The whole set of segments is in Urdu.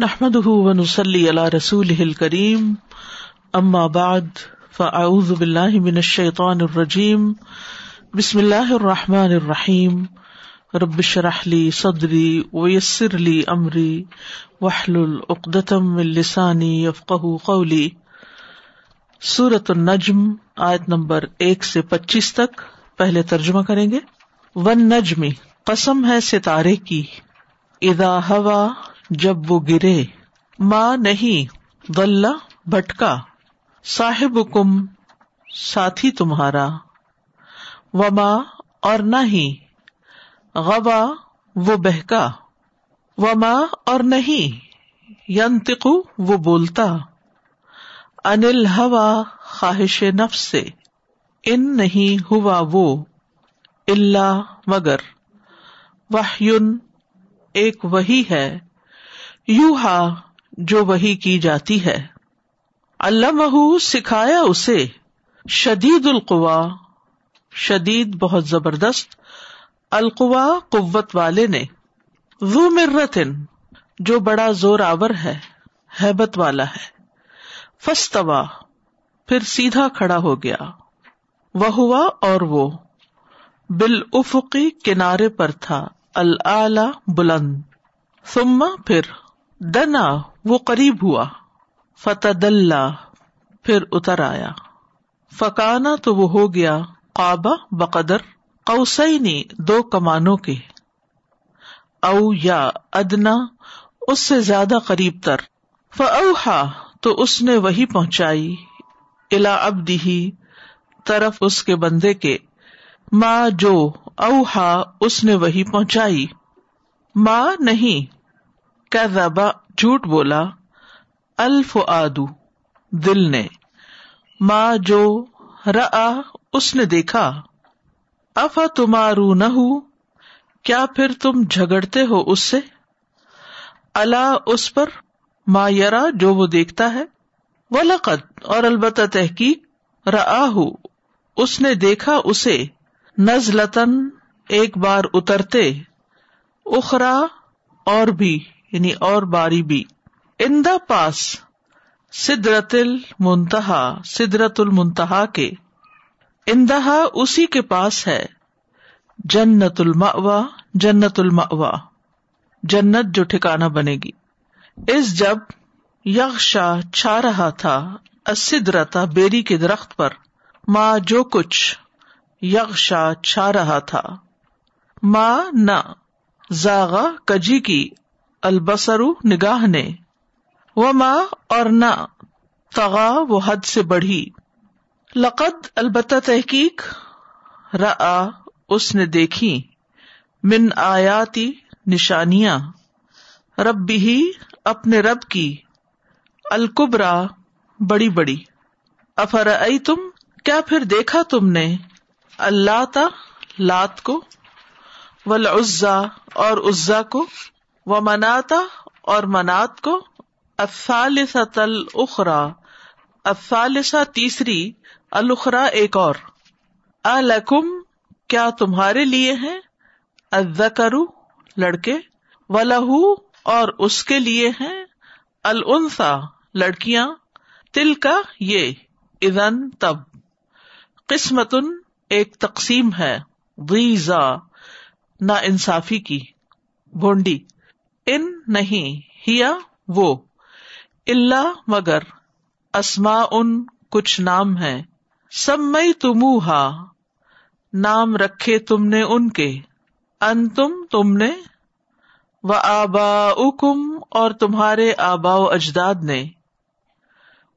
نحمد ونسلی علی رسول کریم اما بعد فاعوذ باللہ من الشیطان الرجیم بسم اللہ الرحمٰن الرحیم ربش رحلی صدری ویسر علی عمری وحل العقدم السانی افقہ قولی سورت النجم، آیت نمبر ایک سے پچیس تک پہلے ترجمہ کریں گے. ون نجمی قسم ہے ستارے کی. ادا ہوا جب وہ گرے، ماں نہیں غلہ بھٹکا صاحب کم ساتھی تمہارا و ماں اور نہ ہی غبا، وہ بہکا و ماں اور نہیں ینتقو وہ بولتا انل ہوا خواہش نفس سے، ان نہیں ہوا وہ اللہ مگر وہ ایک وہی ہے۔ یو ہا جو وہی کی جاتی ہے۔ اللہ سکھایا اسے۔ شدید القوا، شدید، بہت زبردست۔ القوا، قوت والے نے۔ وہ مرتن، جو بڑا زور آور ہے، ہیبت والا ہے۔ فستوا پھر سیدھا کھڑا ہو گیا۔ وہ ہوا اور وہ۔ بال افقی کنارے پر تھا۔ العلی بلند۔ ثم، پھر دنا، وہ قریب ہوا۔ فتح پھر اتر آیا۔ فکانا تو وہ ہو گیا، قابا بقدر، قوسینی، دو کمانوں کے۔ او یا ادنا، اس سے زیادہ قریب تر۔ فوہا تو اس نے وہی پہنچائی۔ الا ابدی طرف اس کے بندے کے۔ ماں جو اوہا اس نے وہی پہنچائی۔ ماں نہیں ربا جھوٹ بولا الف آدو دل نے۔ ماں جو را اس نے دیکھا۔ افا تمارو نہ کیا پھر تم جھگڑتے ہو اس سے؟ اللہ اس پر، ما یرا، جو وہ دیکھتا ہے۔ وہ لقت اور البتہ تحقیق ر اس نے دیکھا اسے۔ نزلتن ایک بار اترتے۔ اخرا، اور بھی۔ یعنی اور باری بھی. ان دا پاس سدرت المنتہا سدرت المنتہا کے اندہا اسی کے پاس ہے. جنت الماوا جنت الماوا جنت جو ٹھکانا بنے گی. اس جب یکشا چھا رہا تھا اسدرتا بیری کے درخت پر ماں جو کچھ یکشا چھا رہا تھا. ماں نہ زاغا، کجی کی البسرو نگاہ نے۔ وہ ماں اور نہ، تغا وہ حد سے بڑھی۔ لقد البتہ تحقیق اس نے دیکھی۔ من آیاتی نشانیاں۔ رب بھی اپنے رب کی۔ الکبرا بڑی بڑی۔ افر تم کیا پھر دیکھا تم نے؟ اللہ تا لات کو۔ ولعزا اور عزا کو۔ وہ مناتا اور منات کو افالث الخرا افالثہ تیسری الخرا ایک اور۔ الکم کیا تمہارے لیے ہیں؟ ازکرو لڑکے۔ و لہو اور اس کے لیے ہیں۔ النسا لڑکیاں۔ تل کا یہ۔ ادن تب۔ قسمتن، ایک تقسیم ہے۔ ویزا نا انصافی کی۔ بھونڈی۔ ان نہیں، ہیا وہ۔ اللہ مگر اسما ان کچھ نام ہے سمئی تمہا نام رکھے تم نے ان کے۔ ان تم تم نے و آبا کم اور تمہارے آبا و اجداد نے۔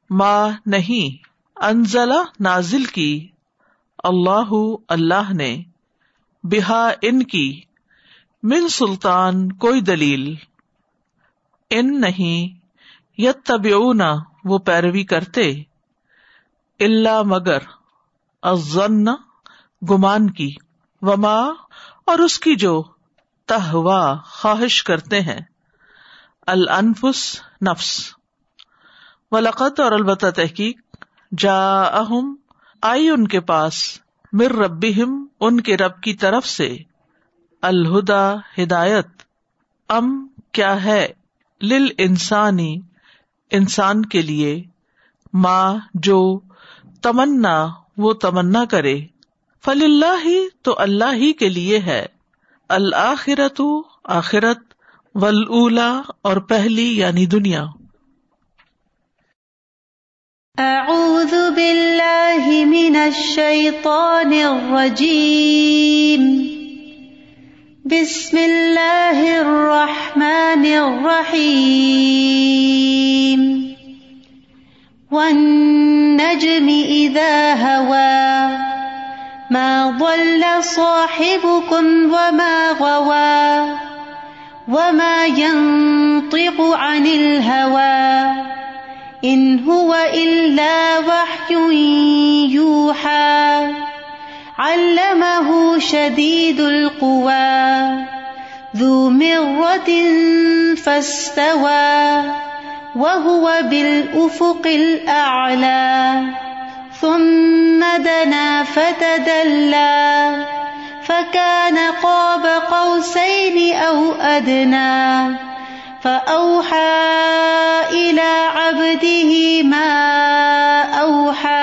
ماں نہیں انزلہ نازل کی۔ اللہ اللہ نے بحا ان کی۔ من سلطان کوئی دلیل ان نہیں یت تب وہ پیروی کرتے اللہ مگر ازن گمان کی، وما، اور اس کی جو تہوا، خواہش کرتے ہیں۔ الفس نفس۔ و لقت اور البتہ تحقیق جا اہم آئی ان کے پاس مر ربی ان کے رب کی طرف سے۔ الہدا ہدایت۔ ام کیا ہے؟ لل انسانی، انسان کے لیے۔ ماں جو تمنا، وہ تمنا کرے۔ فل اللہ ہی تو اللہ ہی کے لیے ہے۔ الآخرت آخرت ولا اور پہلی یعنی دنیا۔ اعوذ باللہ من الشیطان الرجیم۔ بسم اللہ الرحمن الرحیم والنجم اذا هوا ما ضل صاحبكم وما غوى وما ينطق عن الهوى إن هو إلا وحي يوحى علمه شديد القوى ذو مرة فاستوى وهو بالأفق الأعلى ثم دنا فتدلى فكان قاب قوسين أو أدنى فأوحى إلى عبده ما أوحى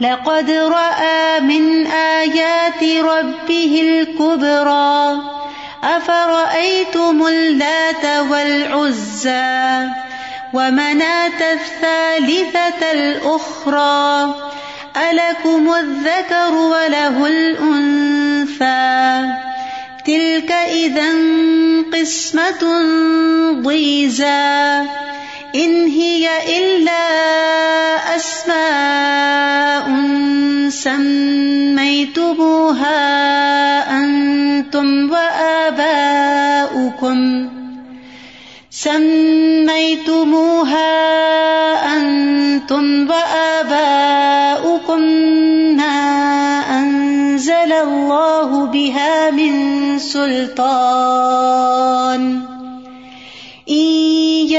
لقد رأى من آيات ربه الكبرى أفرأيتم اللات والعزى ومناة الثالثة الأخرى ألكم الذكر وله الأنثى تلك إذا قسمة ضيزى إن هي إلا أسماء سميتموها أنتم وآباؤكم سميتموها أنتم وآباؤكم ما أنزل الله بها من سلطان إن